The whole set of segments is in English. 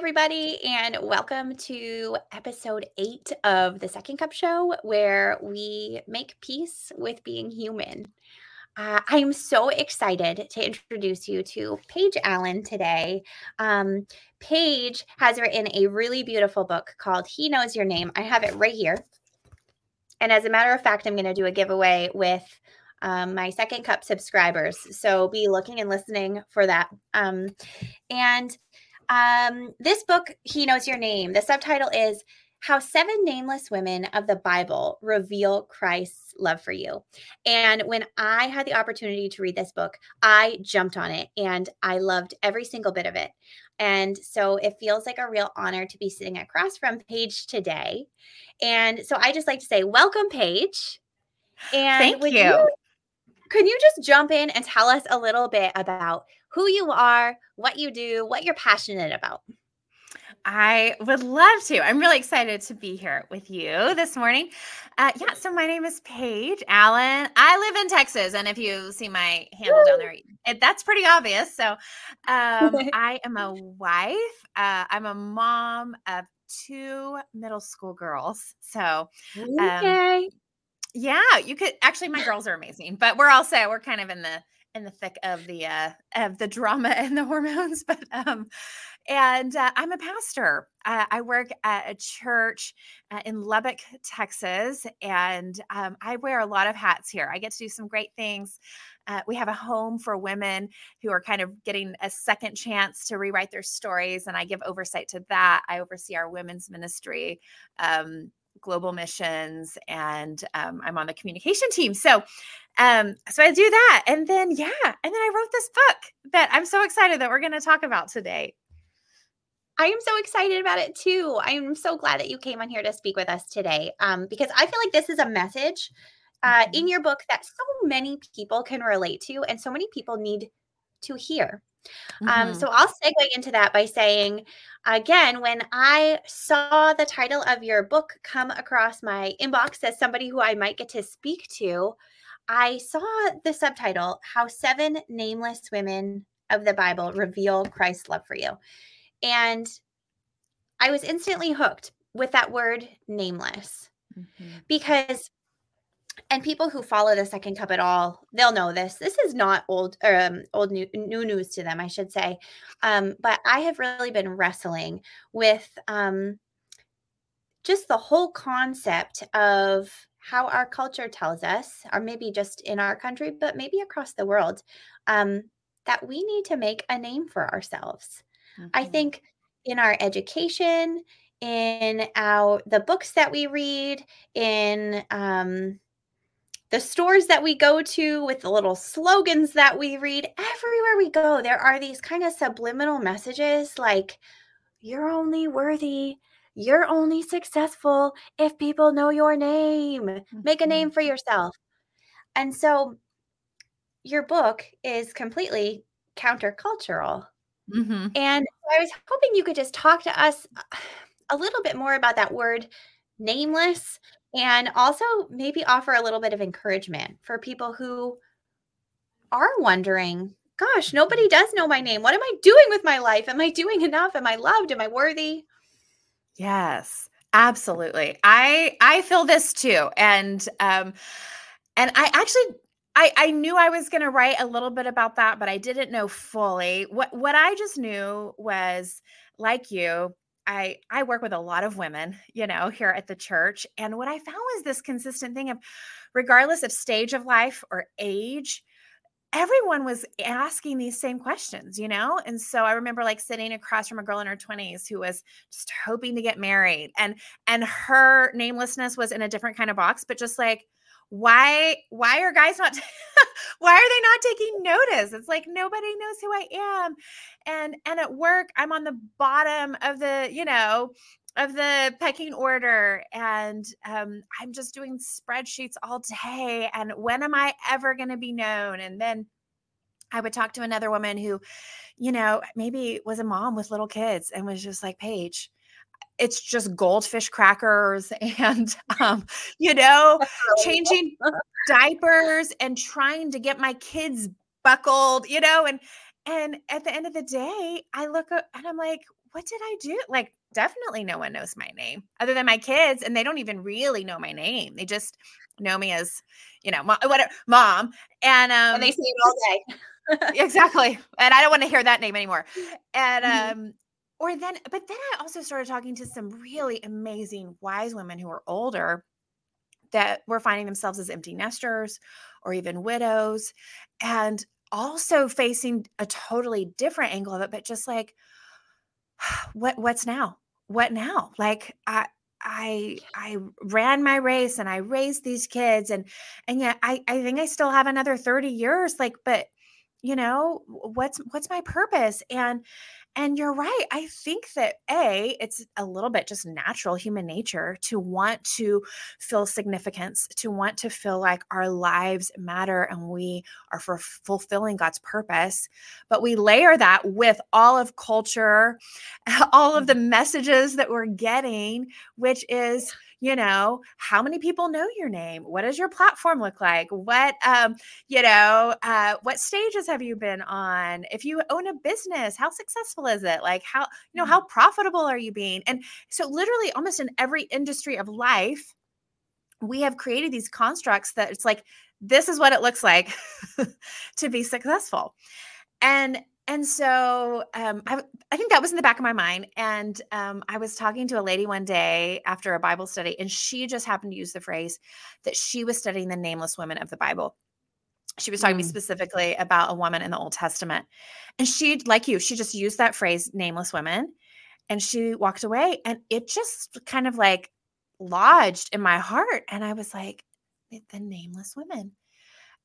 everybody, and welcome to episode eight of the Second Cup Show, where we make peace with being human. Uh, I am so excited to introduce you to Paige Allen today. Um, Paige has written a really beautiful book called He Knows Your Name. I have it right here. And as a matter of fact, I'm going to do a giveaway with um, my Second Cup subscribers. So be looking and listening for that. Um, and um, this book, He Knows Your Name, the subtitle is How Seven Nameless Women of the Bible Reveal Christ's Love for You. And when I had the opportunity to read this book, I jumped on it and I loved every single bit of it. And so it feels like a real honor to be sitting across from Paige today. And so I just like to say, welcome, Paige. And thank you. you could you just jump in and tell us a little bit about who you are, what you do, what you're passionate about? I would love to. I'm really excited to be here with you this morning. Uh, yeah, so my name is Paige Allen. I live in Texas, and if you see my handle down there, it, that's pretty obvious. So, um, I am a wife. Uh, I'm a mom of two middle school girls. So, um, okay. Yeah, you could actually my girls are amazing, but we're also we're kind of in the in the thick of the uh of the drama and the hormones, but um and uh, I'm a pastor. Uh, I work at a church uh, in Lubbock, Texas, and um, I wear a lot of hats here. I get to do some great things. Uh, we have a home for women who are kind of getting a second chance to rewrite their stories, and I give oversight to that. I oversee our women's ministry. Um, global missions and um, i'm on the communication team so um so i do that and then yeah and then i wrote this book that i'm so excited that we're going to talk about today I am so excited about it too. I am so glad that you came on here to speak with us today um, because I feel like this is a message uh, mm-hmm. in your book that so many people can relate to and so many people need to hear. Um, mm-hmm. Um, so I'll segue into that by saying, again, when I saw the title of your book come across my inbox as somebody who I might get to speak to, I saw the subtitle, How Seven Nameless Women of the Bible Reveal Christ's Love for You. And I was instantly hooked with that word nameless mm-hmm. because and people who follow the second cup at all they'll know this. This is not old um old new, new news to them i should say. Um but i have really been wrestling with um just the whole concept of how our culture tells us or maybe just in our country but maybe across the world um that we need to make a name for ourselves. Mm-hmm. i think in our education in our the books that we read in um the stores that we go to with the little slogans that we read everywhere we go there are these kind of subliminal messages like you're only worthy you're only successful if people know your name mm-hmm. make a name mm-hmm. for yourself and so your book is completely countercultural mm-hmm. and i was hoping you could just talk to us a little bit more about that word nameless and also maybe offer a little bit of encouragement for people who are wondering gosh nobody does know my name. What am i doing with my life? Am i doing enough? Am i loved? Am i worthy? Yes absolutely. I i feel this too and um and i actually I, I knew I was going to write a little bit about that, but I didn't know fully. What what I just knew was like you, I I work with a lot of women, you know, here at the church, and what I found was this consistent thing of regardless of stage of life or age, everyone was asking these same questions, you know? And so I remember like sitting across from a girl in her 20s who was just hoping to get married and and her namelessness was in a different kind of box, but just like why why are guys not why are they not taking notice? It's like nobody knows who i am. And and at work i'm on the bottom of the you know of the pecking order and um, i'm just doing spreadsheets all day and when am i ever going to be known? And then i would talk to another woman who you know maybe was a mom with little kids and was just like paige it's just goldfish crackers and um, you know changing diapers and trying to get my kids buckled you know and and at the end of the day i look up and i'm like what did I do? Like, definitely no one knows my name other than my kids, and they don't even really know my name. They just know me as, you know, mom, whatever, mom. And um, and they see it all day. exactly. And I don't want to hear that name anymore. And mm-hmm. um, or then, but then I also started talking to some really amazing wise women who are older that were finding themselves as empty nesters or even widows and also facing a totally different angle of it but just like what what's now? What now? Like i i i ran my race and i raised these kids and and yet i i think i still have another 30 years like but you know what's what's my purpose? And and you're right. I think that A, it's a little bit just natural human nature to want to feel significance, to want to feel like our lives matter and we are for fulfilling God's purpose. But we layer that with all of culture, all of the mm-hmm. messages that we're getting, which is, you know how many people know your name? What does your platform look like? What um you know uh what stages have you been on? If you own a business how successful is it? Like how you know how mm-hmm. profitable are you being? And so literally almost in every industry of life we have created these constructs that it's like this is what it looks like to be successful. And and so um, I, I, think that was in the back of my mind. And um, I was talking to a lady one day after a Bible study, and she just happened to use the phrase that she was studying the nameless women of the Bible. She was talking mm. to me specifically about a woman in the Old Testament. And she, like you, she just used that phrase, nameless women. And she walked away, and it just kind of like lodged in my heart. And I was like, the nameless women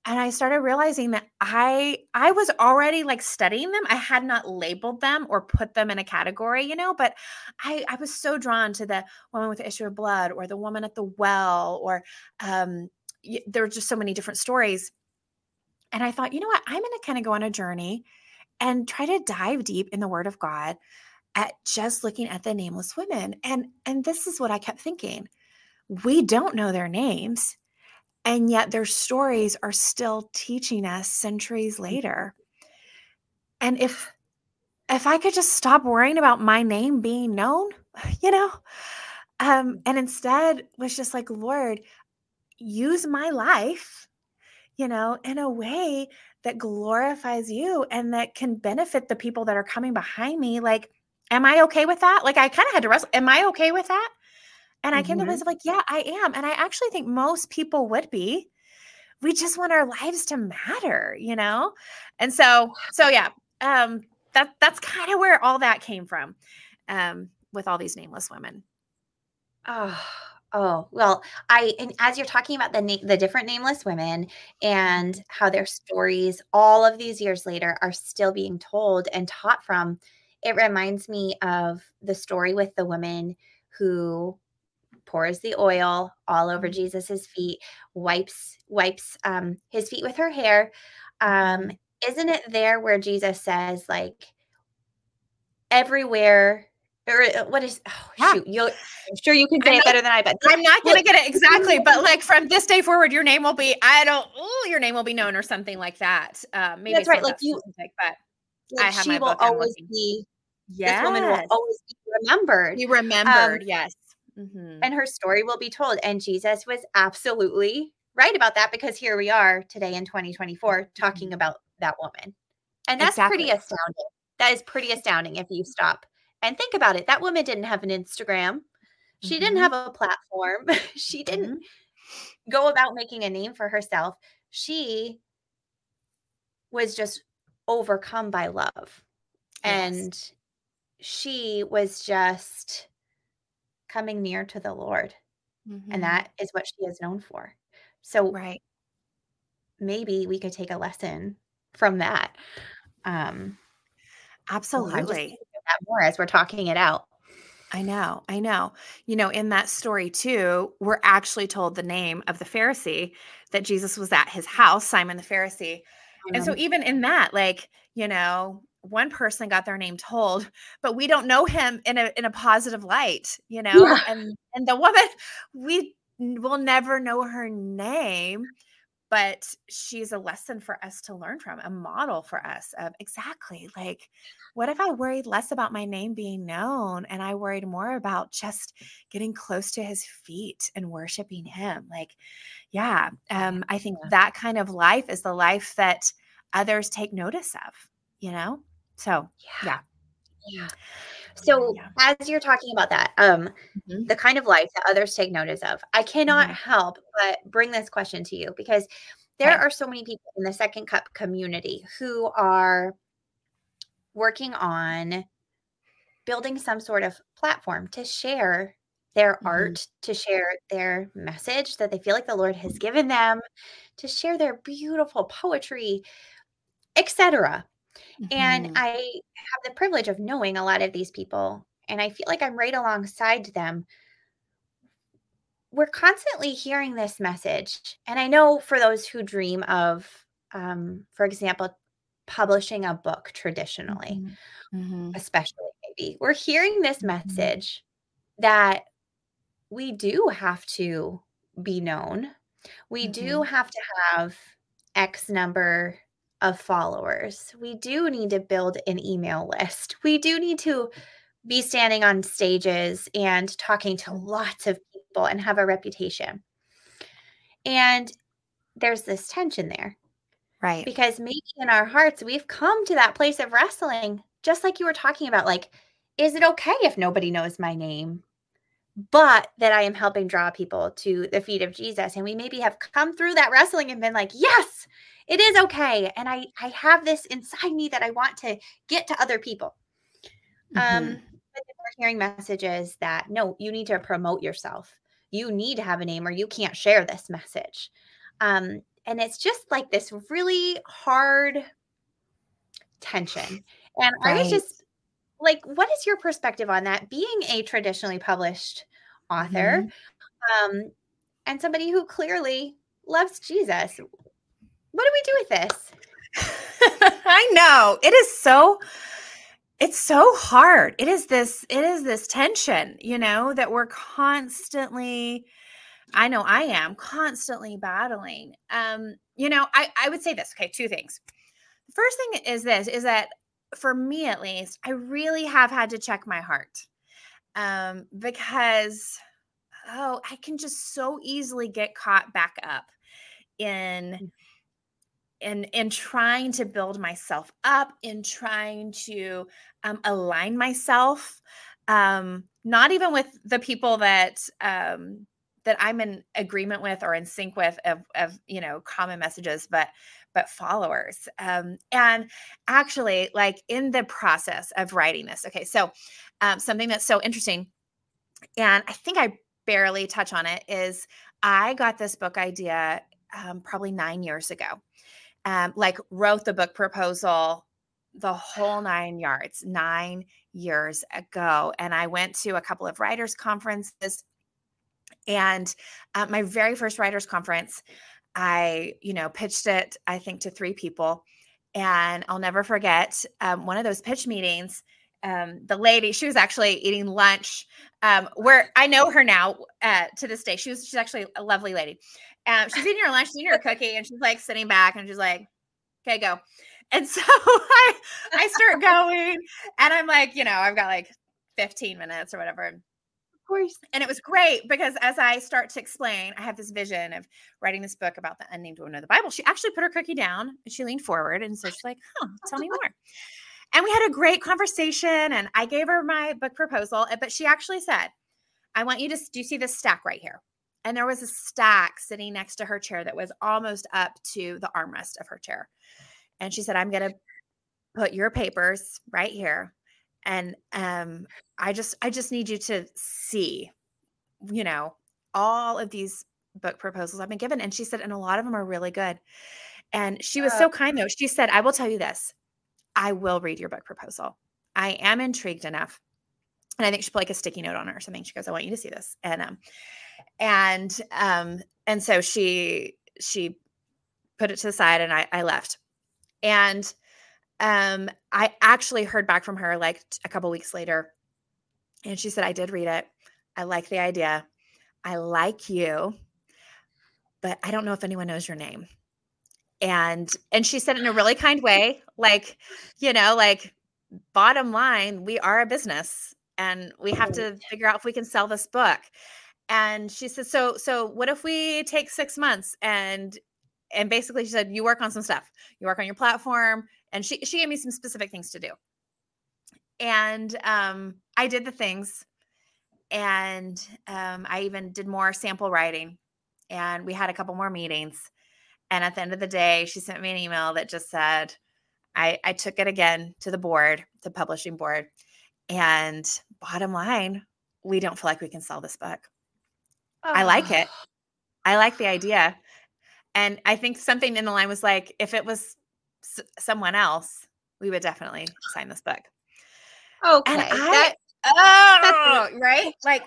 and i started realizing that i i was already like studying them. I had not labeled them or put them in a category you know but i i was so drawn to the woman with the issue of blood or the woman at the well or um there were just so many different stories. And i thought you know what? I'm going to kind of go on a journey and try to dive deep in the word of god at just looking at the nameless women. And and this is what i kept thinking. We don't know their names and yet their stories are still teaching us centuries mm. later. And if if i could just stop worrying about my name being known you know um and instead was just like lord use my life you know in a way that glorifies you and that can benefit the people that are coming behind me like am i okay with that? Like i kind of had to wrestle am i okay with that and I came to mm-hmm. myself like, yeah, I am. And I actually think most people would be. We just want our lives to matter, you know? And so, so yeah, um, that that's kind of where all that came from. Um, with all these nameless women. Oh, oh, well, I and as you're talking about the na- the different nameless women and how their stories all of these years later are still being told and taught from, it reminds me of the story with the woman who pours the oil all over mm-hmm. Jesus's feet, wipes wipes um, his feet with her hair. Um, isn't it there where Jesus says like everywhere or uh, what is oh, yeah. shoot you I'm sure you can say I'm it better than I but I'm not gonna get it exactly but like from this day forward your name will be I don't oh your name will be known or something like that uh, maybe that's right like you but like I have she will always be yes. this woman will always be remembered be remembered um, yes mm-hmm. and her story will be told. And Jesus was absolutely right about that because here we are today in 2024 talking mm-hmm. about that woman. And that's exactly. pretty astounding. That is pretty astounding if you stop and think about it. That woman didn't have an Instagram. She mm-hmm. didn't have a platform. she didn't mm-hmm. go about making a name for herself. She was just overcome by love. Yes. And she was just coming near to the Lord. Mm-hmm. And that is what she is known for. So right. maybe we could take a lesson from that. Um absolutely. that more as we're talking it out. I know, I know. You know, in that story too, we're actually told the name of the Pharisee that Jesus was at his house, Simon the Pharisee. And so even in that, like, you know, one person got their name told, but we don't know him in a in a positive light, you know. Yeah. And and the woman we will never know her name, but she's a lesson for us to learn from, a model for us of exactly like, what if I worried less about my name being known and I worried more about just getting close to his feet and worshiping him? Like, yeah, um, I think that kind of life is the life that others take notice of, you know? So, yeah. Yeah. So yeah. as you're talking about that, um, mm-hmm. the kind of life that others take notice of, I cannot mm-hmm. help but bring this question to you because there okay. are so many people in the second cup community who are working on building some sort of platform to share their mm-hmm. art, to share their message that they feel like the Lord has given them, to share their beautiful poetry, etc. Mm-hmm. And I have the privilege of knowing a lot of these people, and I feel like I'm right alongside them. We're constantly hearing this message. And I know for those who dream of, um, for example, publishing a book traditionally, mm-hmm. Mm-hmm. especially maybe, we're hearing this mm-hmm. message that we do have to be known. We do mm-hmm. have to have X number of followers. We do need to build an email list. We do need to be standing on stages and talking to lots of people and have a reputation. And there's this tension there. Right. Because maybe in our hearts, we've come to that place of wrestling, just like you were talking about. Like, is it okay if nobody knows my name? But that I am helping draw people to the feet of Jesus. And we maybe have come through that wrestling and been like, yes, it is okay and i i have this inside me that i want to get to other people mm-hmm. um we're hearing messages that no you need to promote yourself you need to have a name or you can't share this message um and it's just like this really hard tension and right. i was just like what is your perspective on that being a traditionally published author mm-hmm. um and somebody who clearly loves jesus what do we do with this? I know. It is so it's so hard. It is this it is this tension, you know, that we're constantly I know I am constantly battling. Um, you know, I I would say this. Okay, two things. The first thing is this is that for me at least, I really have had to check my heart. Um, because oh, I can just so easily get caught back up in in in trying to build myself up in trying to um, align myself um, not even with the people that um, that i'm in agreement with or in sync with of, of you know common messages but but followers um, and actually like in the process of writing this okay so um, something that's so interesting and i think i barely touch on it is i got this book idea um, probably nine years ago um, like wrote the book proposal the whole nine yards nine years ago and i went to a couple of writers conferences and at my very first writers conference i you know pitched it i think to three people and i'll never forget um, one of those pitch meetings um, the lady she was actually eating lunch um, where i know her now uh, to this day she was she's actually a lovely lady um, she's eating her lunch, she's eating her cookie, and she's like sitting back and she's like, okay, go. And so I, I start going and I'm like, you know, I've got like 15 minutes or whatever. Of course. And it was great because as I start to explain, I have this vision of writing this book about the unnamed woman of the Bible. She actually put her cookie down and she leaned forward and so she's like, huh, tell me more. And we had a great conversation and I gave her my book proposal, but she actually said, I want you to do you see this stack right here? And there was a stack sitting next to her chair that was almost up to the armrest of her chair. And she said, I'm going to put your papers right here. And um, I just, I just need you to see, you know, all of these book proposals I've been given. And she said, and a lot of them are really good. And she was so kind though. She said, I will tell you this. I will read your book proposal. I am intrigued enough. And I think she put like a sticky note on it or something. She goes, I want you to see this. And um, and um and so she she put it to the side and I, I left and um I actually heard back from her like a couple weeks later and she said I did read it I like the idea I like you but I don't know if anyone knows your name. And and she said in a really kind way, like, you know, like bottom line, we are a business and we have to figure out if we can sell this book. And she said, so so what if we take 6 months and and basically she said you work on some stuff. You work on your platform and she she gave me some specific things to do. And um I did the things and um I even did more sample writing and we had a couple more meetings. And at the end of the day, she sent me an email that just said, I, I took it again to the board, the publishing board. And bottom line, we don't feel like we can sell this book. Oh. I like it. I like the idea. And I think something in the line was like, if it was s- someone else, we would definitely sign this book. Okay. And I, that, oh, right? Like,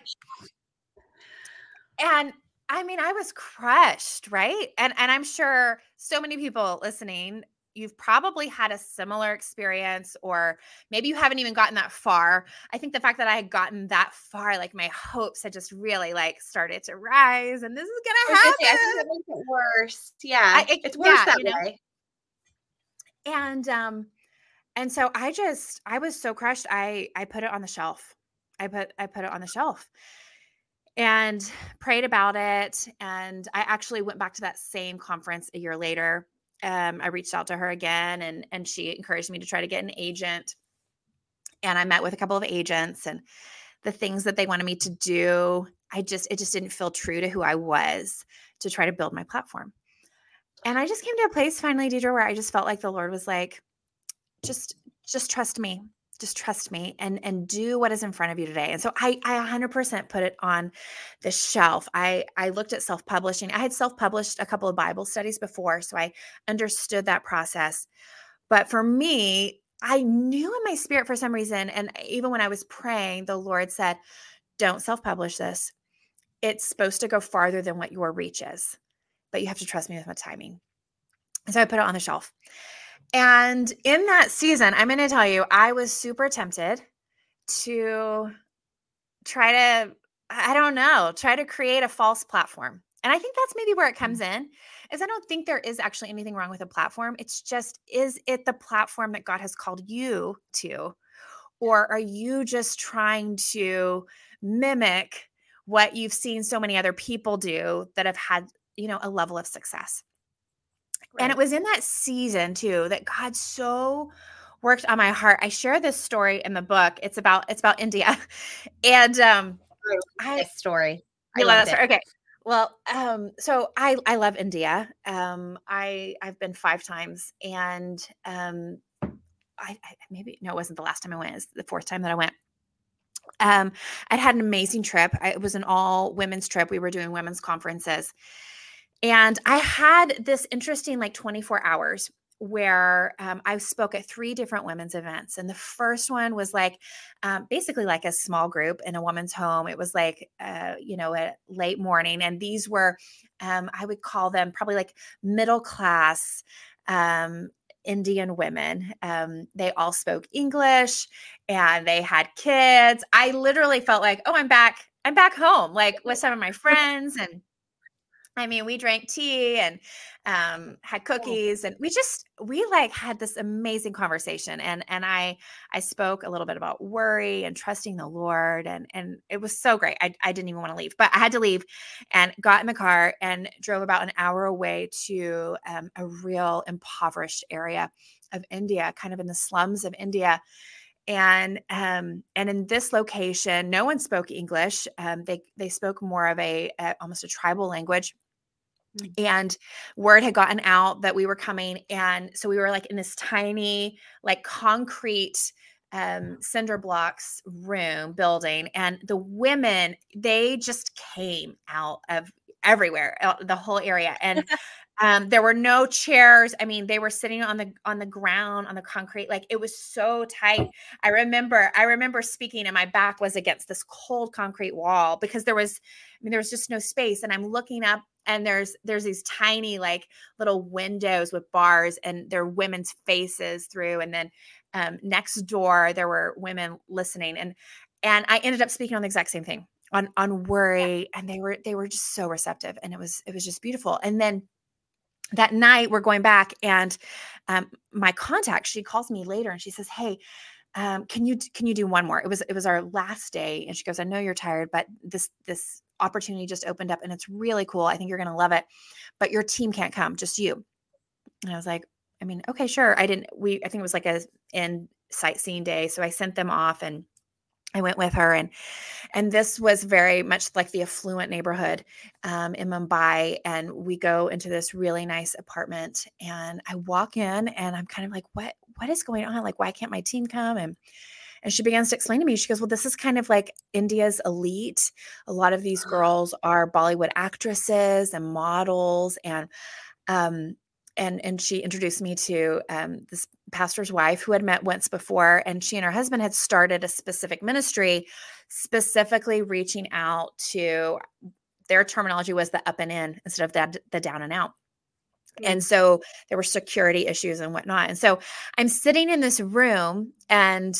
and I mean, I was crushed, right? And and I'm sure so many people listening, you've probably had a similar experience or maybe you haven't even gotten that far. I think the fact that I had gotten that far, like my hopes had just really like started to rise and this is gonna happen. I think it makes it worse. Yeah. I, it, it's worse yeah, that you know? way. And um and so I just I was so crushed. I I put it on the shelf. I put I put it on the shelf and prayed about it. And I actually went back to that same conference a year later. Um, I reached out to her again and and she encouraged me to try to get an agent. And I met with a couple of agents and the things that they wanted me to do, I just it just didn't feel true to who I was to try to build my platform. And I just came to a place finally, Deidre, where I just felt like the Lord was like, just just trust me just trust me and and do what is in front of you today. And so i i 100% put it on the shelf. I i looked at self-publishing. I had self-published a couple of bible studies before so i understood that process. But for me i knew in my spirit for some reason and even when i was praying the lord said don't self-publish this. It's supposed to go farther than what your reach is but you have to trust me with my timing. And so i put it on the shelf and in that season, I'm going to tell you, I was super tempted to try to, I don't know, try to create a false platform. And I think that's maybe where it comes mm. in is I don't think there is actually anything wrong with a platform. It's just is it the platform that God has called you to or are you just trying to mimic what you've seen so many other people do that have had, you know, a level of success? Right. And it was in that season too that God so worked on my heart. I share this story in the book. It's about it's about India. And um I this story. I love that story. Okay. Well, um, so I I love India. Um, I I've been five times, and um, I, I maybe no, it wasn't the last time I went. It's the fourth time that I went. Um, I'd had an amazing trip. I, it was an all women's trip. We were doing women's conferences, and I had this interesting like 24 hours where um, I spoke at three different women's events. And the first one was like um, basically like a small group in a woman's home. It was like, uh, you know, a late morning. And these were, um, I would call them probably like middle class um, Indian women. Um, they all spoke English and they had kids. I literally felt like, oh, I'm back. I'm back home, like with some of my friends and I mean, we drank tea and um, had cookies, and we just we like had this amazing conversation. And and I I spoke a little bit about worry and trusting the Lord, and and it was so great. I I didn't even want to leave, but I had to leave, and got in the car and drove about an hour away to um, a real impoverished area of India, kind of in the slums of India and um, and in this location no one spoke english um, they they spoke more of a, a, almost a tribal language Mm. and word had gotten out that we were coming and so we were like in this tiny like concrete um cinder blocks room building and the women they just came out of everywhere uh, the whole area and um there were no chairs i mean they were sitting on the on the ground on the concrete like it was so tight i remember i remember speaking and my back was against this cold concrete wall because there was i mean there was just no space and i'm looking up and there's there's these tiny like little windows with bars and there are women's faces through and then um, next door there were women listening and and i ended up speaking on the exact same thing on on worry and they were they were just so receptive and it was it was just beautiful and then that night we're going back and um, my contact she calls me later and she says hey um, can you can you do one more? It was it was our last day and she goes i know you're tired but this this opportunity just opened up and it's really cool i think you're going to love it but your team can't come just you. And i was like i mean okay sure. I didn't we i think it was like a in sightseeing day so i sent them off and I went with her and and this was very much like the affluent neighborhood um, in Mumbai and we go into this really nice apartment and I walk in and I'm kind of like what what is going on? Like why can't my team come? And and she begins to explain to me she goes well this is kind of like India's elite. A lot of these girls are Bollywood actresses and models and um and and she introduced me to um, this pastor's wife who had met once before and she and her husband had started a specific ministry specifically reaching out to their terminology was the up and in instead of that the down and out. And so there were security issues and whatnot. And so i'm sitting in this room and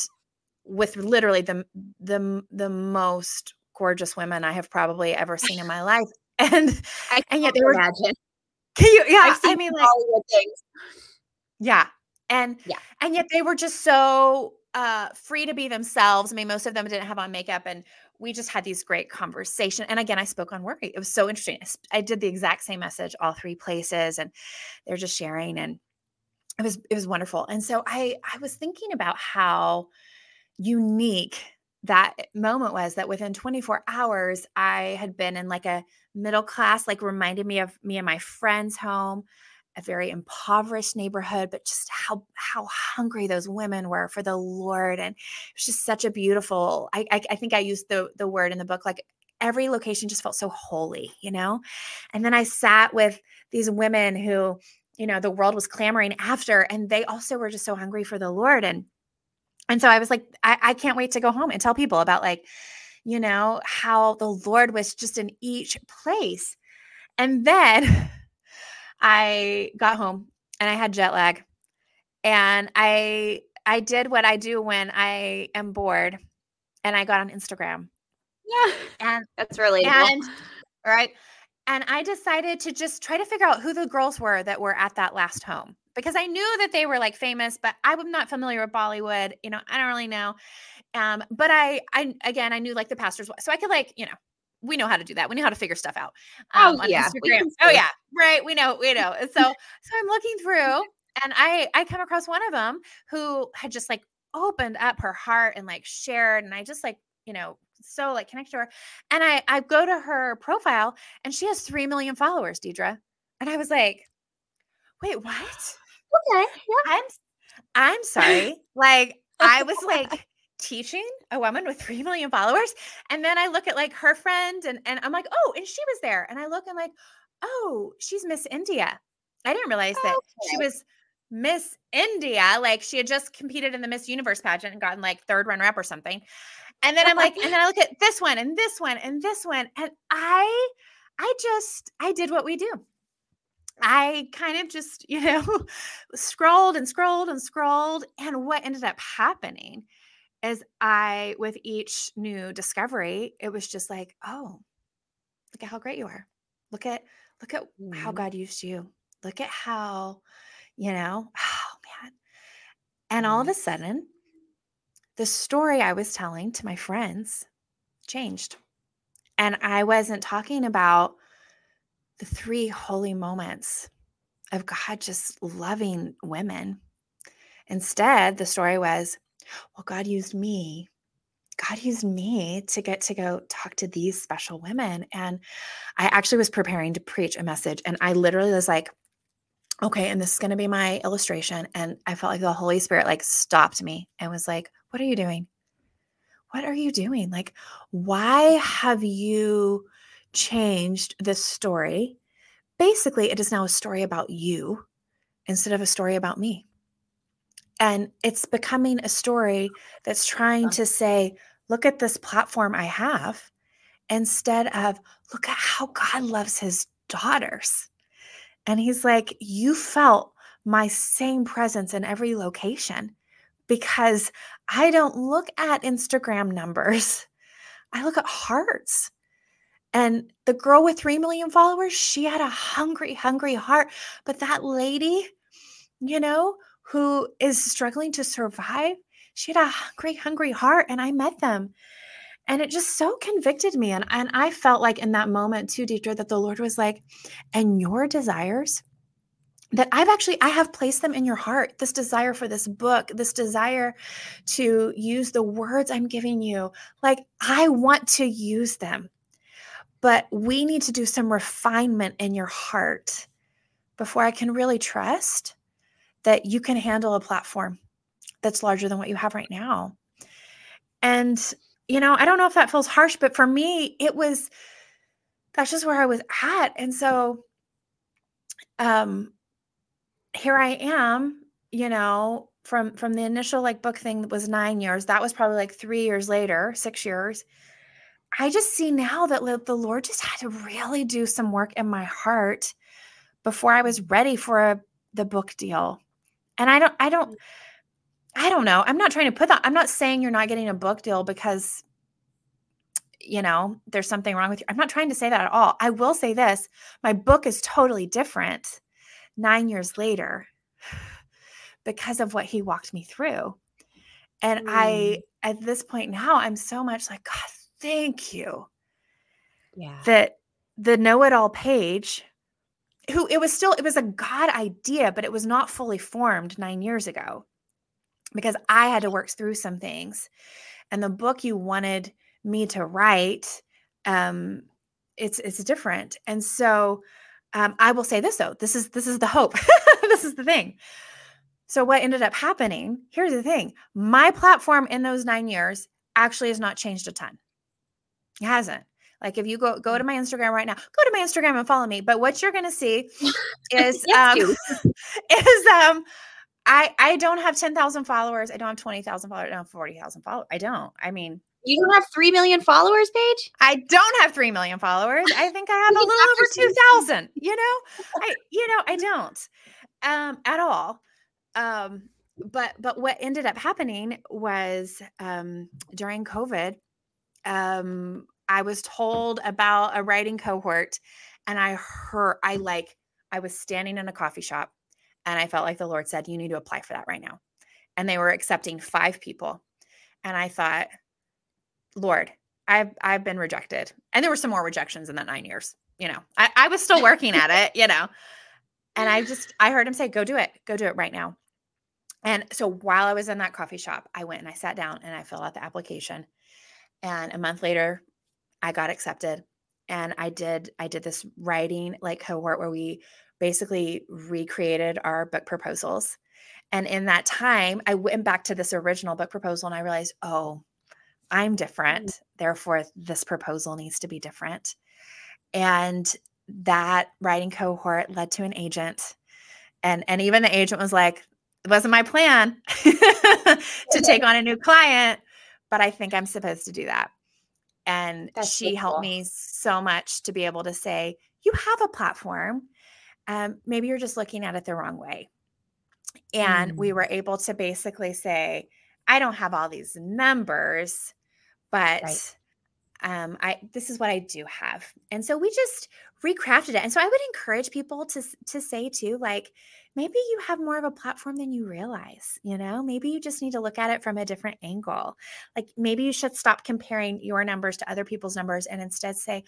with literally the the the most gorgeous women i have probably ever seen in my life and I and yet they were imagine can you? Yeah, i mean, like Hollywood things. Yeah, and yeah, and yet they were just so uh free to be themselves. I mean, most of them didn't have on makeup, and we just had these great conversation. And again, I spoke on worry. It was so interesting. I did the exact same message all three places, and they're just sharing, and it was it was wonderful. And so I I was thinking about how unique that moment was that within 24 hours i had been in like a middle class like reminded me of me and my friend's home a very impoverished neighborhood but just how how hungry those women were for the lord and it was just such a beautiful i i, I think i used the the word in the book like every location just felt so holy you know? And then i sat with these women who you know the world was clamoring after and they also were just so hungry for the lord and and so I was like, I, I can't wait to go home and tell people about like, you know, how the Lord was just in each place. And then I got home and I had jet lag. And I I did what I do when I am bored and I got on Instagram. Yeah. And that's relatable. And right. And I decided to just try to figure out who the girls were that were at that last home because I knew that they were like famous, but I'm not familiar with Bollywood. You know, I don't really know. Um, but I, I again, I knew like the pastor's wife, so I could like, you know, we know how to do that. We know how to figure stuff out. Oh, um, oh yeah, oh yeah, right. We know, we know. so, so I'm looking through, and I, I come across one of them who had just like opened up her heart and like shared, and I just like, you know, so like connect to her. And I, I go to her profile, and she has three million followers, Deidre. And I was like, wait, what? Okay. Yeah. I'm I'm sorry. like I was like teaching a woman with 3 million followers and then I look at like her friend and and I'm like, "Oh, and she was there." And I look and like, "Oh, she's Miss India." I didn't realize that okay. she was Miss India. Like she had just competed in the Miss Universe pageant and gotten like third runner up or something. And then I'm like, and then I look at this one and this one and this one. And I I just I did what we do. I kind of just, you know, scrolled and scrolled and scrolled. And what ended up happening is I, with each new discovery, it was just like, oh, look at how great you are. Look at, look at mm-hmm. how God used you. Look at how, you know, oh man. And all of a sudden, the story I was telling to my friends changed. And I wasn't talking about the three holy moments of God just loving women. Instead, the story was, well, God used me. God used me to get to go talk to these special women. And I actually was preparing to preach a message. And I literally was like, okay, and this is going to be my illustration. And I felt like the Holy Spirit like stopped me and was like, what are you doing? What are you doing? Like, why have you changed this story. Basically, it is now a story about you instead of a story about me. And it's becoming a story that's trying to say, look at this platform I have, instead of look at how God loves his daughters. And he's like, you felt my same presence in every location because I don't look at Instagram numbers. I look at hearts. And the girl with 3 million followers, she had a hungry, hungry heart. But that lady, you know, who is struggling to survive, she had a hungry, hungry heart. And I met them. And it just so convicted me. And, and I felt like in that moment too, Deidre, that the Lord was like, and your desires that I've actually I have placed them in your heart. This desire for this book, this desire to use the words I'm giving you. Like I want to use them. But we need to do some refinement in your heart before I can really trust that you can handle a platform that's larger than what you have right now. And you know, I don't know if that feels harsh, but for me, it was that's just where I was at. And so um here I am, you know, from from the initial like book thing that was 9 years, that was probably like 3 years later, 6 years. I just see now that the Lord just had to really do some work in my heart before I was ready for a, the book deal. And I don't I don't mm. I don't know. I'm not trying to put that. I'm not saying you're not getting a book deal because you know, there's something wrong with you. I'm not trying to say that at all. I will say this, my book is totally different 9 years later because of what he walked me through. And mm. I at this point now I'm so much like god thank you. Yeah. That the know it all Paige, who it was still, it was a God idea, but it was not fully formed nine years ago because I had to work through some things. And the book you wanted me to write, um, it's it's different. And so um, I will say this though, this is this is the hope. this is the thing. So what ended up happening, here's the thing. My platform in those nine years actually has not changed a ton. It hasn't. Like if you go go to mm. my Instagram right now, go to my Instagram and follow me. But what you're gonna see is um, is um I I don't have 10,000 followers. I don't have 20,000 followers. I don't have 40,000 followers. I don't. I mean, you don't have 3 million followers, Paige? I don't have 3 million followers. I think I have a little over 2,000, you know? I you know, I don't. Um at all. Um but but what ended up happening was um during COVID um I was told about a writing cohort and I heard I like I was standing in a coffee shop and I felt like the Lord said you need to apply for that right now. And they were accepting 5 people. And I thought, Lord, I've I've been rejected. And there were some more rejections in that 9 years, you know. I I was still working at it, you know. And I just I heard him say go do it. Go do it right now. And so while I was in that coffee shop, I went and I sat down and I filled out the application and a month later i got accepted. And i did i did this writing like cohort where we basically recreated our book proposals. And in that time i went back to this original book proposal and i realized oh i'm different. Mm-hmm. therefore this proposal needs to be different. And that writing cohort led to an agent. And and even the agent was like it wasn't my plan to take on a new client but I think I'm supposed to do that. And That's she helped me so much to be able to say, you have a platform. Um, maybe you're just looking at it the wrong way. And mm. we were able to basically say, I don't have all these numbers, but right. um, I this is what I do have. And so we just recrafted it. And so I would encourage people to to say too, like, maybe you have more of a platform than you realize, you know? Maybe you just need to look at it from a different angle. Like maybe you should stop comparing your numbers to other people's numbers and instead say,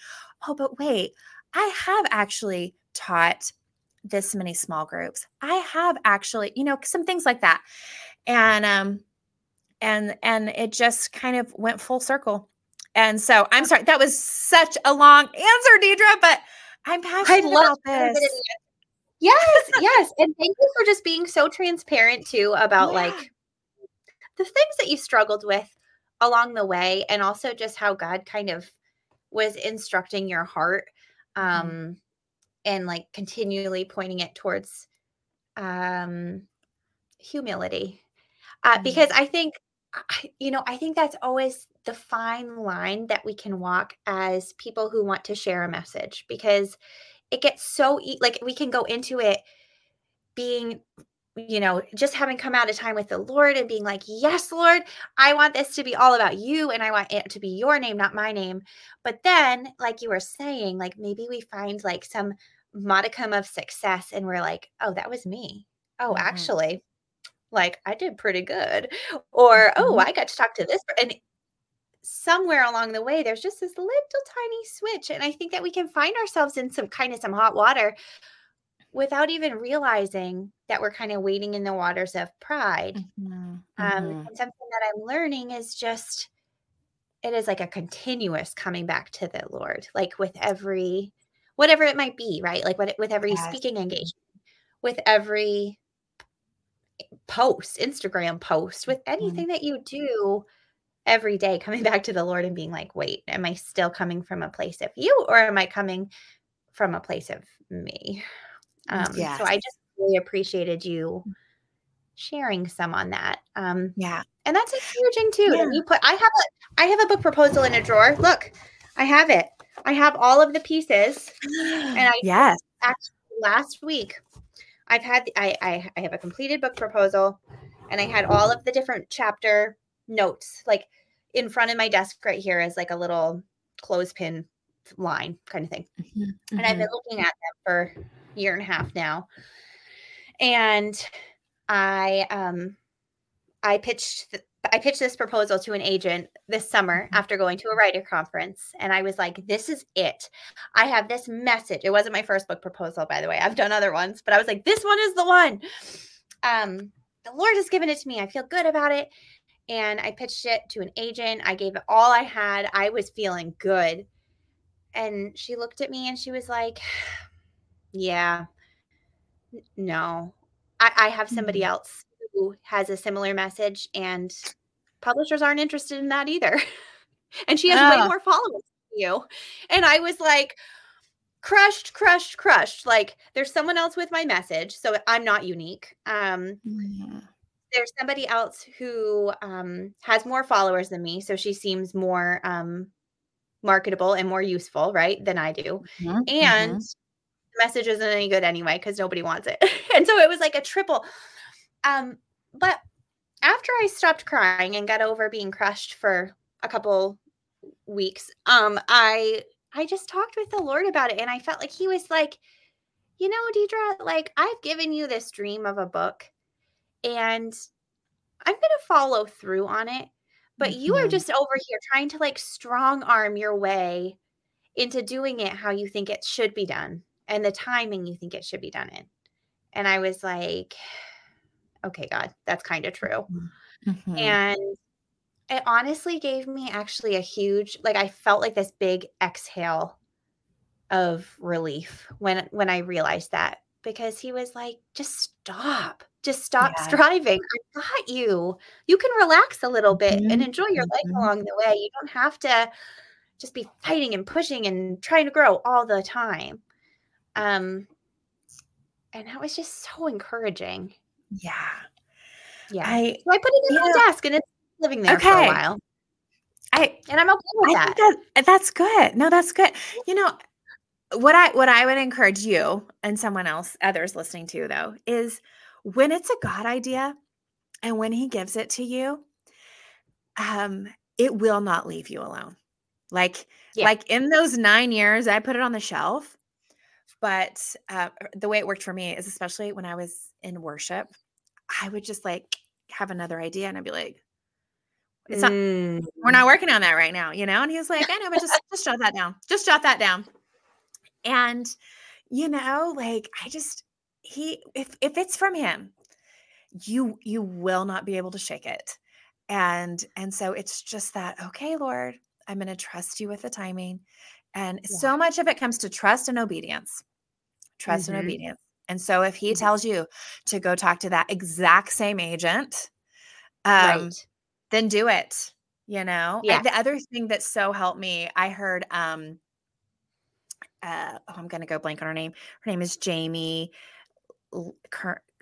"Oh, but wait, I have actually taught this many small groups. I have actually, you know, some things like that." And um and and it just kind of went full circle. And so I'm sorry, that was such a long answer, Deidre, but I'm passionate I love about this. Yes, yes. And thank you for just being so transparent too about yeah. like the things that you struggled with along the way and also just how God kind of was instructing your heart mm-hmm. um mm-hmm. and like continually pointing it towards um humility. Uh mm-hmm. because I think you know, I think that's always the fine line that we can walk as people who want to share a message because it gets so e- like we can go into it being you know, just having come out of time with the Lord and being like, Yes, Lord, I want this to be all about you and I want it to be your name, not my name. But then, like you were saying, like maybe we find like some modicum of success and we're like, Oh, that was me. Oh, mm-hmm. actually, like I did pretty good. Or, oh, mm-hmm. Oh, I got to talk to this. And somewhere along the way, there's just this little tiny switch. And I think that we can find ourselves in some kind of some hot water without even realizing that we're kind of wading in the waters of pride. Mm-hmm. Um, mm-hmm. something that I'm learning is just, it is like a continuous coming back to the Lord, like with every, whatever it might be, right? Like what, with every yes. speaking engagement, with every post, Instagram post, with mm-hmm. anything mm-hmm. that you do every day, coming back to the Lord and being like, wait, am I still coming from a place of you or am I coming from a place of me? Um, yes. So I just really appreciated you mm. sharing some on that. Um, yeah, and that's encouraging too. Yeah. You put I have a I have a book proposal in a drawer. Look, I have it. I have all of the pieces, and I yes actually last week I've had I, I I have a completed book proposal, and I had all of the different chapter notes like in front of my desk right here is like a little clothespin line kind of thing, mm-hmm. and I've been mm-hmm. looking at them for a year and a half now. And I um I pitched th- I pitched this proposal to an agent this summer mm-hmm. after going to a writer conference. And I was like, this is it. I have this message. It wasn't my first book proposal, by the way. I've done other ones, but I was like, this one is the one. Um, the Lord has given it to me. I feel good about it. And I pitched it to an agent. I gave it all I had. I was feeling good. And she looked at me and she was like, yeah. No. I, I have somebody mm-hmm. else who has a similar message, and publishers aren't interested in that either. and she has way more followers than you. And I was like, crushed, crushed, crushed. Like there's someone else with my message, so I'm not unique. Um, mm-hmm. There's somebody else who um, has more followers than me, so she seems more um, marketable and more useful, right, than I do. Mm-hmm. And mm-hmm message isn't any good anyway because nobody wants it. and so it was like a triple. Um, but after I stopped crying and got over being crushed for a couple weeks, um, I I just talked with the Lord about it and I felt like he was like, you know, Deidre, like I've given you this dream of a book and I'm going to follow through on it. But mm-hmm. you are mm-hmm. just over here trying to like strong arm your way into doing it how you think it should be done and the timing you think it should be done in. And I was like, okay, God, that's kind of true. Mm-hmm. mm-hmm. And it honestly gave me actually a huge, like, I felt like this big exhale of relief when when I realized that because he was like, just stop. Just stop yeah. striving. I got you. You can relax a little bit mm-hmm. and enjoy your life mm-hmm. along the way. You don't have to just be fighting and pushing and trying to grow all the time. Um, and that was just so encouraging. Yeah. Yeah. I, so I put it in the know, desk and it's living there okay. for a while. I and I'm okay with I that. that. That's good. No, that's good. You know, what I what I would encourage you and someone else, others listening to though, is when it's a God idea and when he gives it to you, um, it will not leave you alone. Like, yeah. like in those nine years, I put it on the shelf. But uh, the way it worked for me is especially when I was in worship, I would just like have another idea and I'd be like, it's not, mm. we're not working on that right now, you know? And he was like, I know, but just, just jot that down. Just jot that down. And, you know, like I just, he, if, if it's from him, you, you will not be able to shake it. And, and so it's just that, okay, Lord, I'm going to trust you with the timing. And yeah. so much of it comes to trust and obedience trust mm-hmm. and obedience. And so if he mm-hmm. tells you to go talk to that exact same agent, um, right. then do it. You know, yeah. the other thing that so helped me, I heard, um, uh, oh, I'm going to go blank on her name. Her name is Jamie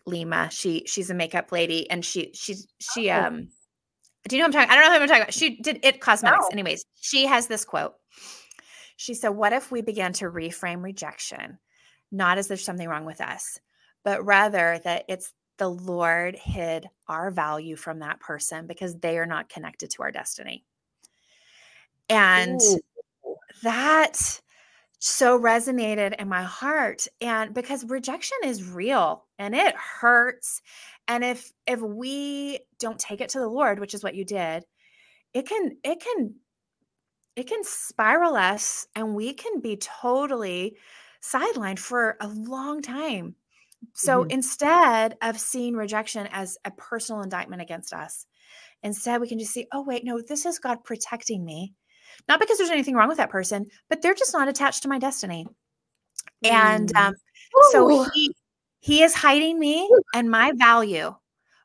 Lima. She, she's a makeup lady and she, she's, she, oh. um, do you know what I'm talking? I don't know who I'm talking about. She did IT Cosmetics. No. Anyways, she has this quote. She said, What if we began to reframe rejection not as there's something wrong with us, but rather that it's the Lord hid our value from that person because they are not connected to our destiny. And Ooh. that so resonated in my heart and because rejection is real and it hurts and if if we don't take it to the lord which is what you did it can it can it can spiral us and we can be totally sidelined for a long time so mm-hmm. instead of seeing rejection as a personal indictment against us instead we can just see oh wait no this is god protecting me not because there's anything wrong with that person, but they're just not attached to my destiny. Mm. And um, so he he is hiding me and my value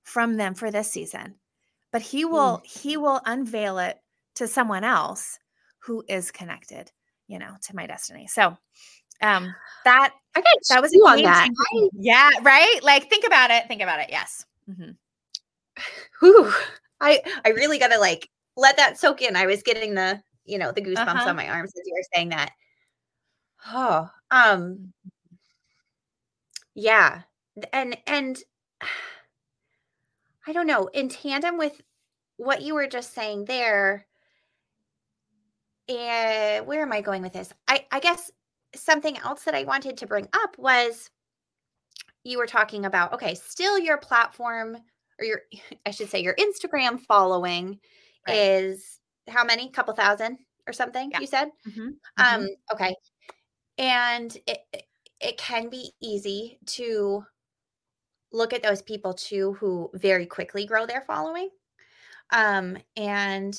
from them for this season. But he will mm. he will unveil it to someone else who is connected, you know, to my destiny. So um that I got that was on that. yeah, right? Like think about it. Think about it. Yes. Mm-hmm. Whew. I I really gotta like let that soak in. I was getting the you know, the goosebumps uh-huh. on my arms as you were saying that. Oh, um, yeah. And, and I don't know, in tandem with what you were just saying there, and where am I going with this? I, I guess something else that I wanted to bring up was you were talking about, okay, still your platform or your, I should say, your Instagram following right. is how many? Couple thousand or something? Yeah. You said. Mm-hmm. Um. Mm-hmm. Okay. And it it can be easy to look at those people too who very quickly grow their following. Um. And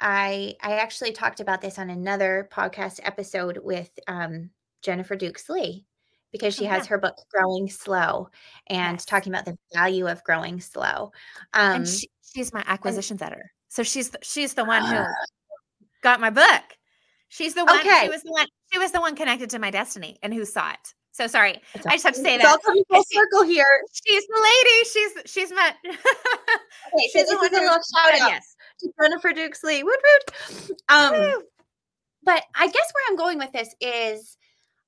I I actually talked about this on another podcast episode with um Jennifer Dukes Lee because she oh, has yeah. her book growing slow and yes. talking about the value of growing slow um and she, she's my acquisitions and, editor so she's the, she's the one who uh, got my book. She's the one. Okay. She was the one. She was the one connected to my destiny and who saw it. So sorry. It's I just have to say that. It's All coming full circle here. She's the lady. She's she's my. okay, she's so the one. A little shout out. Yes. To Jennifer Dukes Lee. Woot woot. Um, Woo. but I guess where I'm going with this is,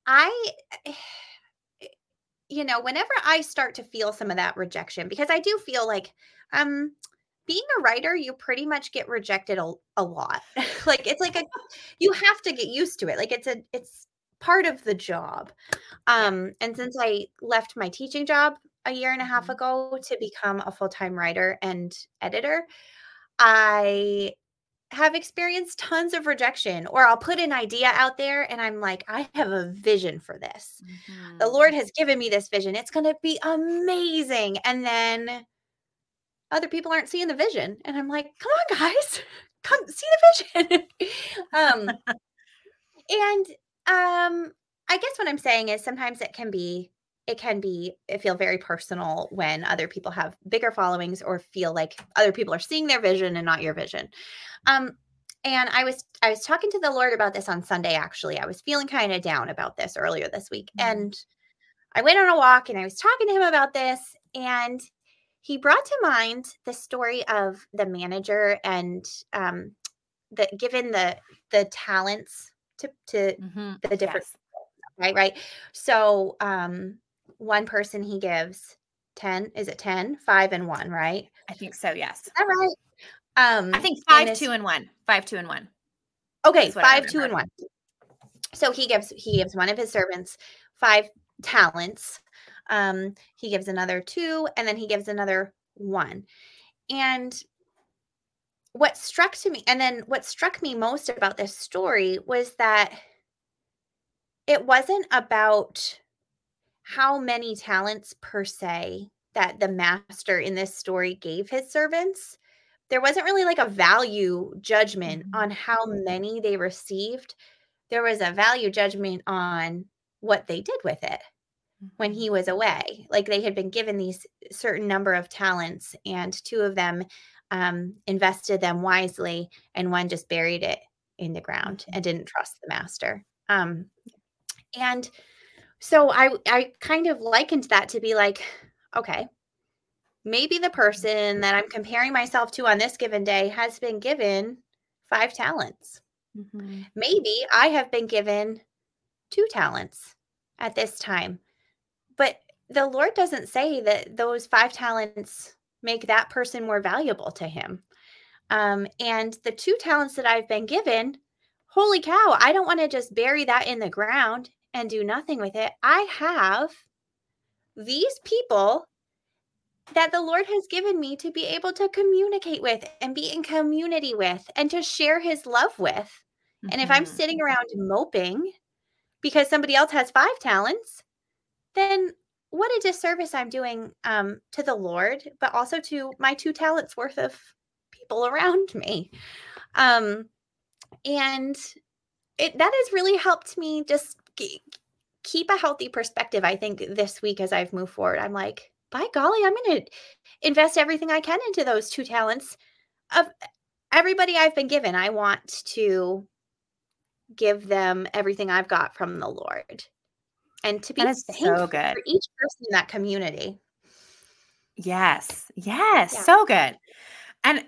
I, you know, whenever I start to feel some of that rejection, because I do feel like, um, being a writer, you pretty much get rejected a, a lot. like it's like a you have to get used to it. Like it's a it's part of the job. Um and since I left my teaching job a year and a half mm-hmm. ago to become a full-time writer and editor, I have experienced tons of rejection or I'll put an idea out there and I'm like I have a vision for this. Mm-hmm. The Lord has given me this vision. It's going to be amazing. And then other people aren't seeing the vision. And I'm like, come on, guys, come see the vision. um, and um, I guess what I'm saying is sometimes it can be it can be it feel very personal when other people have bigger followings or feel like other people are seeing their vision and not your vision. Um, and I was I was talking to the Lord about this on Sunday actually. I was feeling kind of down about this earlier this week. Mm-hmm. And I went on a walk and I was talking to him about this and he brought to mind the story of the manager and um, the given the the talents to to mm-hmm. the different yes. right right? So um one person he gives 10 is it 10 5 and 1 right? I think so yes. All right? Um i think 5 2 and 1 5 2 and 1 okay 5 2 and 1 so he gives he gives one of his servants five talents um, he gives another two, and then he gives another one. And what struck to me, and then what struck me most about this story was that it wasn't about how many talents per se that the master in this story gave his servants. There wasn't really like a value judgment mm-hmm. on how many they received. There was a value judgment on what they did with it when he was away. Like they had been given these certain number of talents, and two of them um, invested them wisely, and one just buried it in the ground mm-hmm. and didn't trust the master. Um, and so I I kind of likened that to be like, okay, maybe the person that I'm comparing myself to on this given day has been given five talents. Mm-hmm. Maybe I have been given two talents at this time the Lord doesn't say that those five talents make that person more valuable to him. Um, and the two talents that I've been given, holy cow, I don't want to just bury that in the ground and do nothing with it. I have these people that the Lord has given me to be able to communicate with and be in community with and to share his love with. Mm-hmm. And if I'm mm-hmm. sitting around moping because somebody else has five talents, then what a disservice I'm doing um, to the Lord, but also to my two talents worth of people around me. Um, and it that has really helped me just keep a healthy perspective. I think this week as I've moved forward, I'm like, by golly, I'm going to invest everything I can into those two talents of everybody I've been given. I want to give them everything I've got from the Lord and to be so good for each person in that community. Yes. Yes. Yeah. So good. And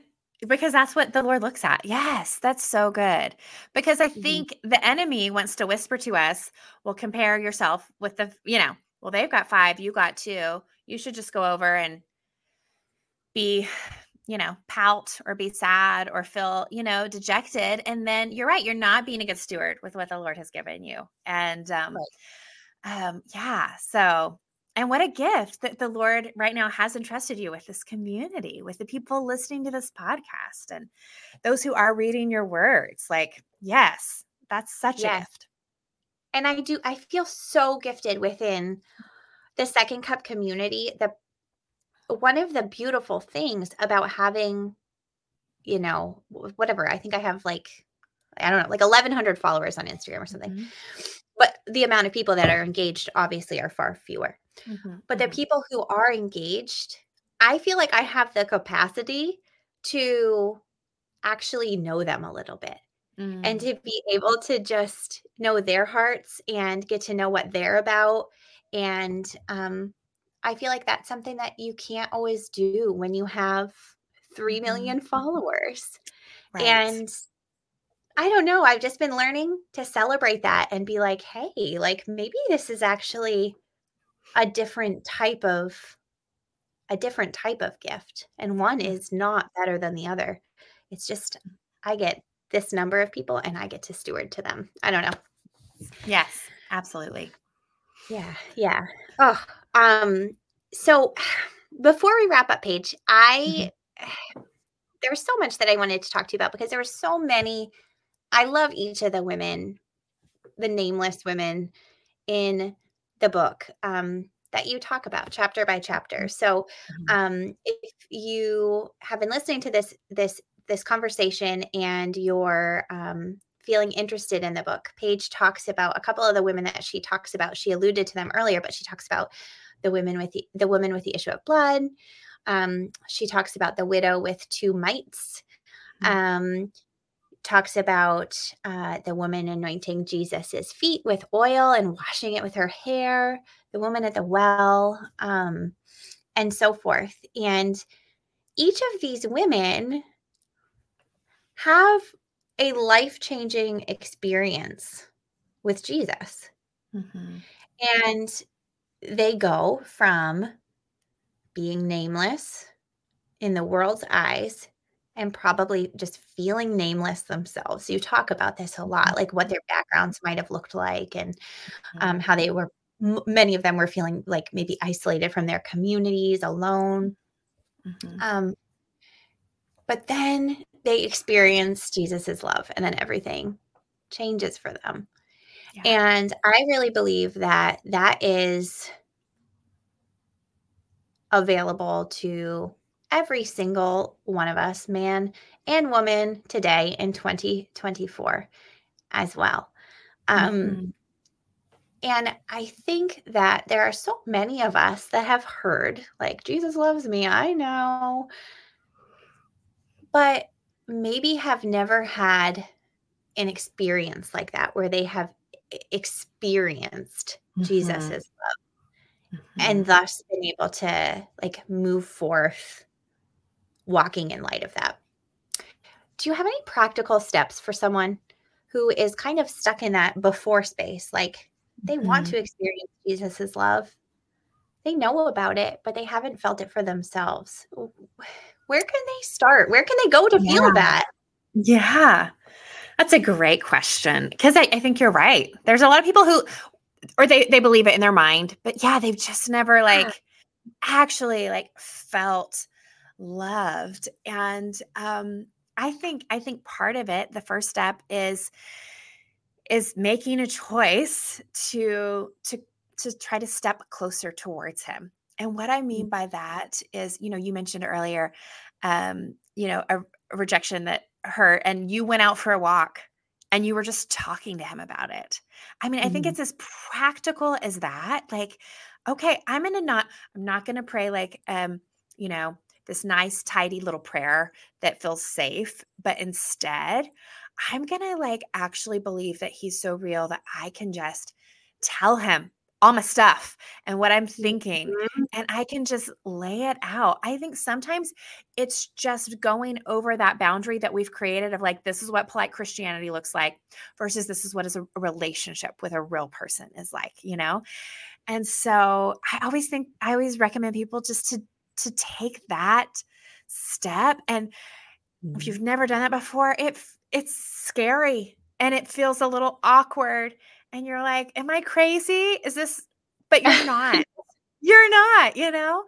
because that's what the Lord looks at. Yes, that's so good. Because I mm-hmm. think the enemy wants to whisper to us, well, compare yourself with the, you know, well, they've got five, you got two. You should just go over and be, you know, pout or be sad or feel, you know, dejected. And then you're right, you're not being a good steward with what the Lord has given you. And um, right. Um yeah, so and what a gift that the Lord right now has entrusted you with this community, with the people listening to this podcast and those who are reading your words. Like, yes, that's such yes. a gift. And I do, I feel so gifted within the Second Cup community. The one of the beautiful things about having, you know, whatever, I think I have like, I don't know, like 1,100 followers on Instagram or something. Mm-hmm. But the amount of people that are engaged obviously are far fewer. Mm-hmm. But the mm-hmm. people who are engaged, I feel like I have the capacity to actually know them a little bit mm. and to be able to just know their hearts and get to know what they're about. And um, I feel like that's something that you can't always do when you have 3 mm-hmm. mm-hmm. followers. Right. And I don't know. I've just been learning to celebrate that and be like, hey, like maybe this is actually a different type of a different type of gift and one mm. is not better than the other it's just i get this number of people and i get to steward to them i don't know yes absolutely yeah yeah oh um so before we wrap up Paige i mm-hmm. there was so much that i wanted to talk to you about because there were so many i love each of the women the nameless women in the book um, that you talk about chapter by chapter. Mm-hmm. So, mm-hmm. um, if you have been listening to this this this conversation and you're um, feeling interested in the book, Paige talks about a couple of the women that she talks about. She alluded to them earlier, but she talks about the women with the, the woman with the issue of blood. Um, she talks about the widow with two mites. Mm-hmm. Um, talks about uh, the woman anointing Jesus's feet with oil and washing it with her hair, the woman at the well, um, and so forth. And each of these women have a life changing experience with Jesus. Mm-hmm. And they go from being nameless in the world's eyes and probably just feeling nameless themselves. You talk about this a lot, like what their backgrounds might have looked like and um, how they were, m- many of them were feeling like maybe isolated from their communities, alone. Mm-hmm. Um, but then they experience Jesus's love and then everything changes for them. Yeah. And I really believe that that is available to every single one of us, man and woman, today in 2024 as well. Um, mm-hmm. And I think that there are so many of us that have heard, like, Jesus loves me, I know, but maybe have never had an experience like that where they have experienced mm-hmm. Jesus's love mm-hmm. and thus been able to like move forth walking in light of that. Do you have any practical steps for someone who is kind of stuck in that before space? Like they mm-hmm. want to experience Jesus's love. they know about it, but they haven't felt it for themselves. Where can they start? Where can they go to yeah. feel that? Yeah. That's a great question. Because I, I think you're right. There's a lot of people who or they they believe it in their mind, but yeah, they've just never like yeah. actually like felt loved. And um I think I think part of it, the first step is is making a choice to to to try to step closer towards him. And what I mean mm. by that is, you know, you mentioned earlier, um, you know, a, a rejection that hurt, and you went out for a walk and you were just talking to him about it. I mean, I think mm-hmm. it's as practical as that. Like, okay, I'm gonna not, I'm not gonna pray like, um, you know, this nice, tidy little prayer that feels safe, but instead, I'm gonna like actually believe that he's so real that I can just tell him all my stuff and what I'm thinking. Mm-hmm. And I can just lay it out. I think sometimes it's just going over that boundary that we've created of like, this is what polite Christianity looks like versus this is what is a relationship with a real person is like, you know? And so I always think, I always recommend people just to, to take that step. And mm-hmm. if you've never done that before, it, it's scary and it feels a little awkward and you're like, Am I crazy? Is this, but you're not. you're not, you know?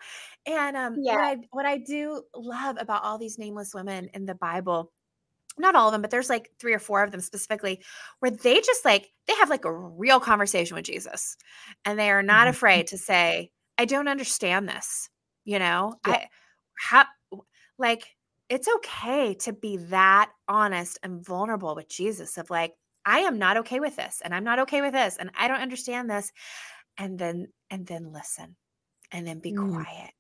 And um, yeah. what I what I do love about all these nameless women in the Bible, not all of them, but there's like three or four of them specifically, where they just like they have like a real conversation with Jesus, and they are not mm-hmm. afraid to say, "I don't understand this," you know. Yeah. I how like it's okay to be that honest and vulnerable with Jesus of like, I am not okay with this and I'm not okay with this and I don't understand this and then and then listen and then be mm. quiet.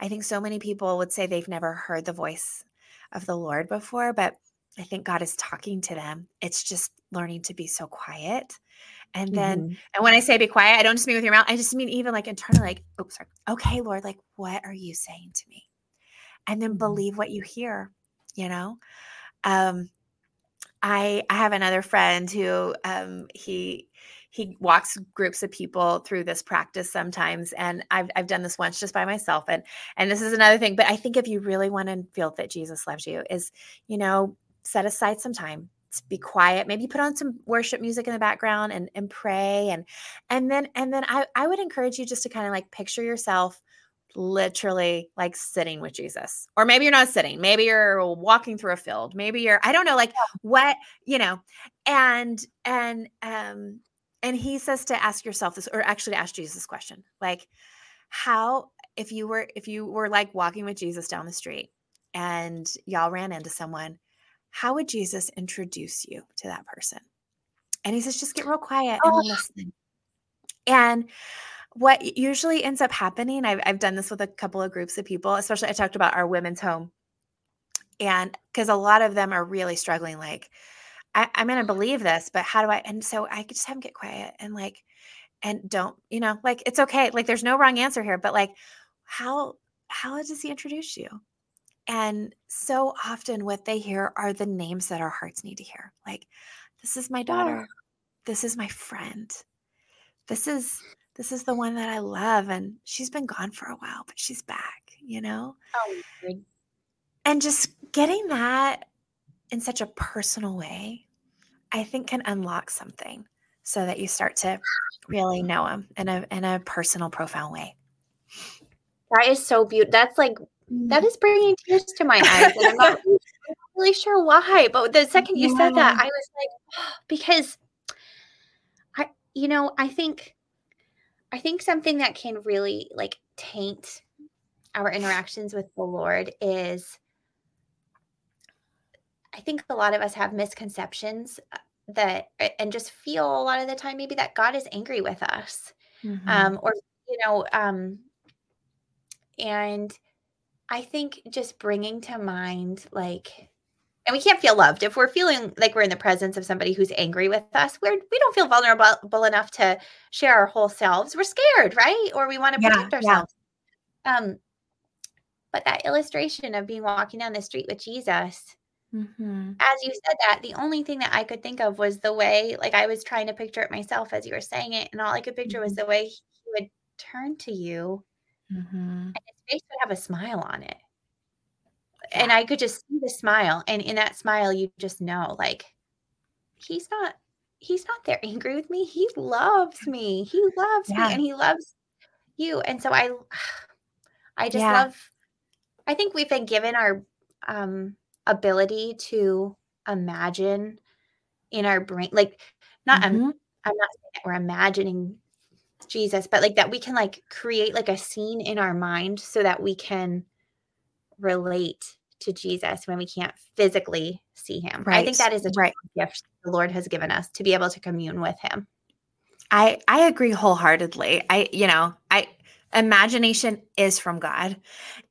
I think so many people would say they've never heard the voice of the Lord before, but I think God is talking to them. It's just learning to be so quiet. And then, mm-hmm. and when I say be quiet, I don't just mean with your mouth. I just mean even like internally, like, oh, sorry. Okay, Lord, like, what are you saying to me? And then mm-hmm. believe what you hear, you know? Um, I I have another friend who um, he he walks groups of people through this practice sometimes and I've, I've done this once just by myself and and this is another thing but i think if you really want to feel that jesus loves you is you know set aside some time be quiet maybe put on some worship music in the background and and pray and and then and then i i would encourage you just to kind of like picture yourself literally like sitting with Jesus. Or maybe you're not sitting. Maybe you're walking through a field. Maybe you're I don't know like what, you know. And and um and he says to ask yourself this or actually to ask Jesus this question. Like how if you were if you were like walking with Jesus down the street and y'all ran into someone, how would Jesus introduce you to that person? And he says just get real quiet and oh. listen. And what usually ends up happening, I've, I've done this with a couple of groups of people, especially I talked about our women's home. And because a lot of them are really struggling, like, I, I'm going to mm-hmm. believe this, but how do I? And so I just have them get quiet and like, and don't, you know, like it's okay. Like there's no wrong answer here, but like, how, how does he introduce you? And so often what they hear are the names that our hearts need to hear. Like, this is my daughter. This is my friend. This is this is the one that I love. And she's been gone for a while, but she's back, you know? Oh, and just getting that in such a personal way, I think can unlock something so that you start to really know him in a in a personal, profound way. That is so beautiful. That's like that mm-hmm. bringing tears to my eyes, and I'm not really sure why. But the second you yeah. said that, I was like, because I, you know, I think I think something that can really like taint our interactions with the Lord is I think a lot of us have misconceptions uh, that and just feel a lot of the time maybe that God is angry with us. Mm-hmm. Um or you know um and I think just bringing to mind like and we can't feel loved if we're feeling like we're in the presence of somebody who's angry with us we're we don't feel vulnerable enough to share our whole selves we're scared right or we want to protect yeah, ourselves yeah. um but that illustration of being walking down the street with jesus mm-hmm. as you said that the only thing that i could think of was the way like i was trying to picture it myself as you were saying it and all i could picture mm-hmm. was the way he would turn to you mm-hmm. and face would have a smile on it. Yeah. And I could just see the smile. And in that smile, you just know like he's not he's not there angry with me. He loves me. He loves yeah. me and he loves you. And so I I just yeah. love I think we've been given our um ability to imagine in our brain like not mm-hmm. I'm, I'm not saying that we're imagining Jesus, but like that we can like create like a scene in our mind so that we can relate to Jesus when we can't physically see him. Right. I think that is a right. gift the Lord has given us to be able to commune with him. I I agree wholeheartedly. I you know, I imagination is from God.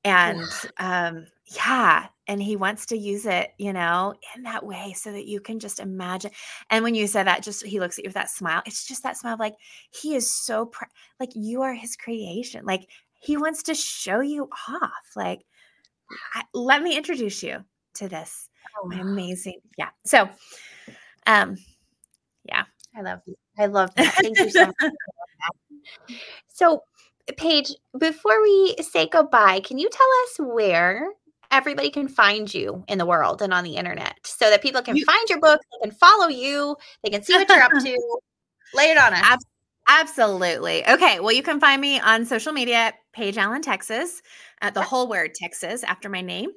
And um yeah, and he wants to use it, you know, in that way so that you can just imagine. And when you say that, just he looks at you with that smile. It's just that smile like he is so pr- like you are his creation. Like he wants to show you off. Like I, let me introduce you to this. Oh. Amazing. Yeah. So um yeah. I love you. I love that. Thank you so much. so Paige, before we say goodbye, can you tell us where everybody can find you in the world and on the internet so that people can you, find your book, they can follow you, they can see what you're up to. Lay it on us. Ab- absolutely. Okay. Well, you can find me on social media, Paige Allen, Texas, at the whole word Texas after my name.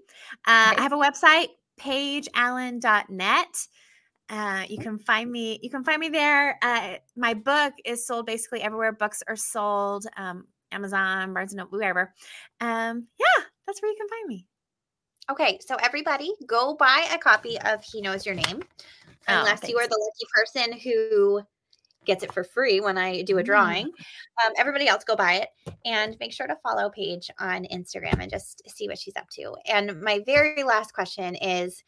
Uh, I have a website, paigeallen.net. Uh, you can find me. You can find me there. Uh, my book is sold basically everywhere books are sold. Um, Amazon, Barnes and Noble, wherever. Um, yeah, that's where you can find me. Okay, so everybody go buy a copy of He Knows Your Name. Oh, unless you are the lucky person who gets it for free when I do a drawing. Mm. Um, everybody else go buy it and make sure to follow Paige on Instagram and just see what she's up to. And my very last question is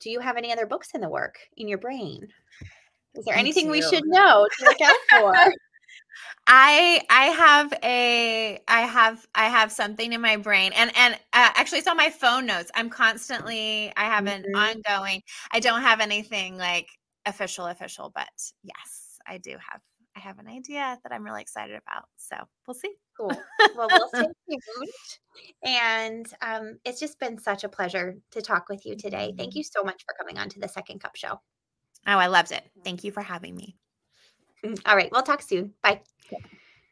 Do you have any other books in the work in your brain? Is there anything we should know to look out for? I I have a I have I have something in my brain and and uh, actually it's on my phone notes. I'm constantly I have an mm-hmm. ongoing. I don't have anything like official official, but yes, I do have I have an idea that I'm really excited about. So we'll see. Cool. Well, we'll stay tuned. And um, it's just been such a pleasure to talk with you today. Thank mm-hmm. you so much for coming on to the Second Cup Show. Oh, I loved it. Thank you for having me. Mm, all right. We'll talk soon. Bye.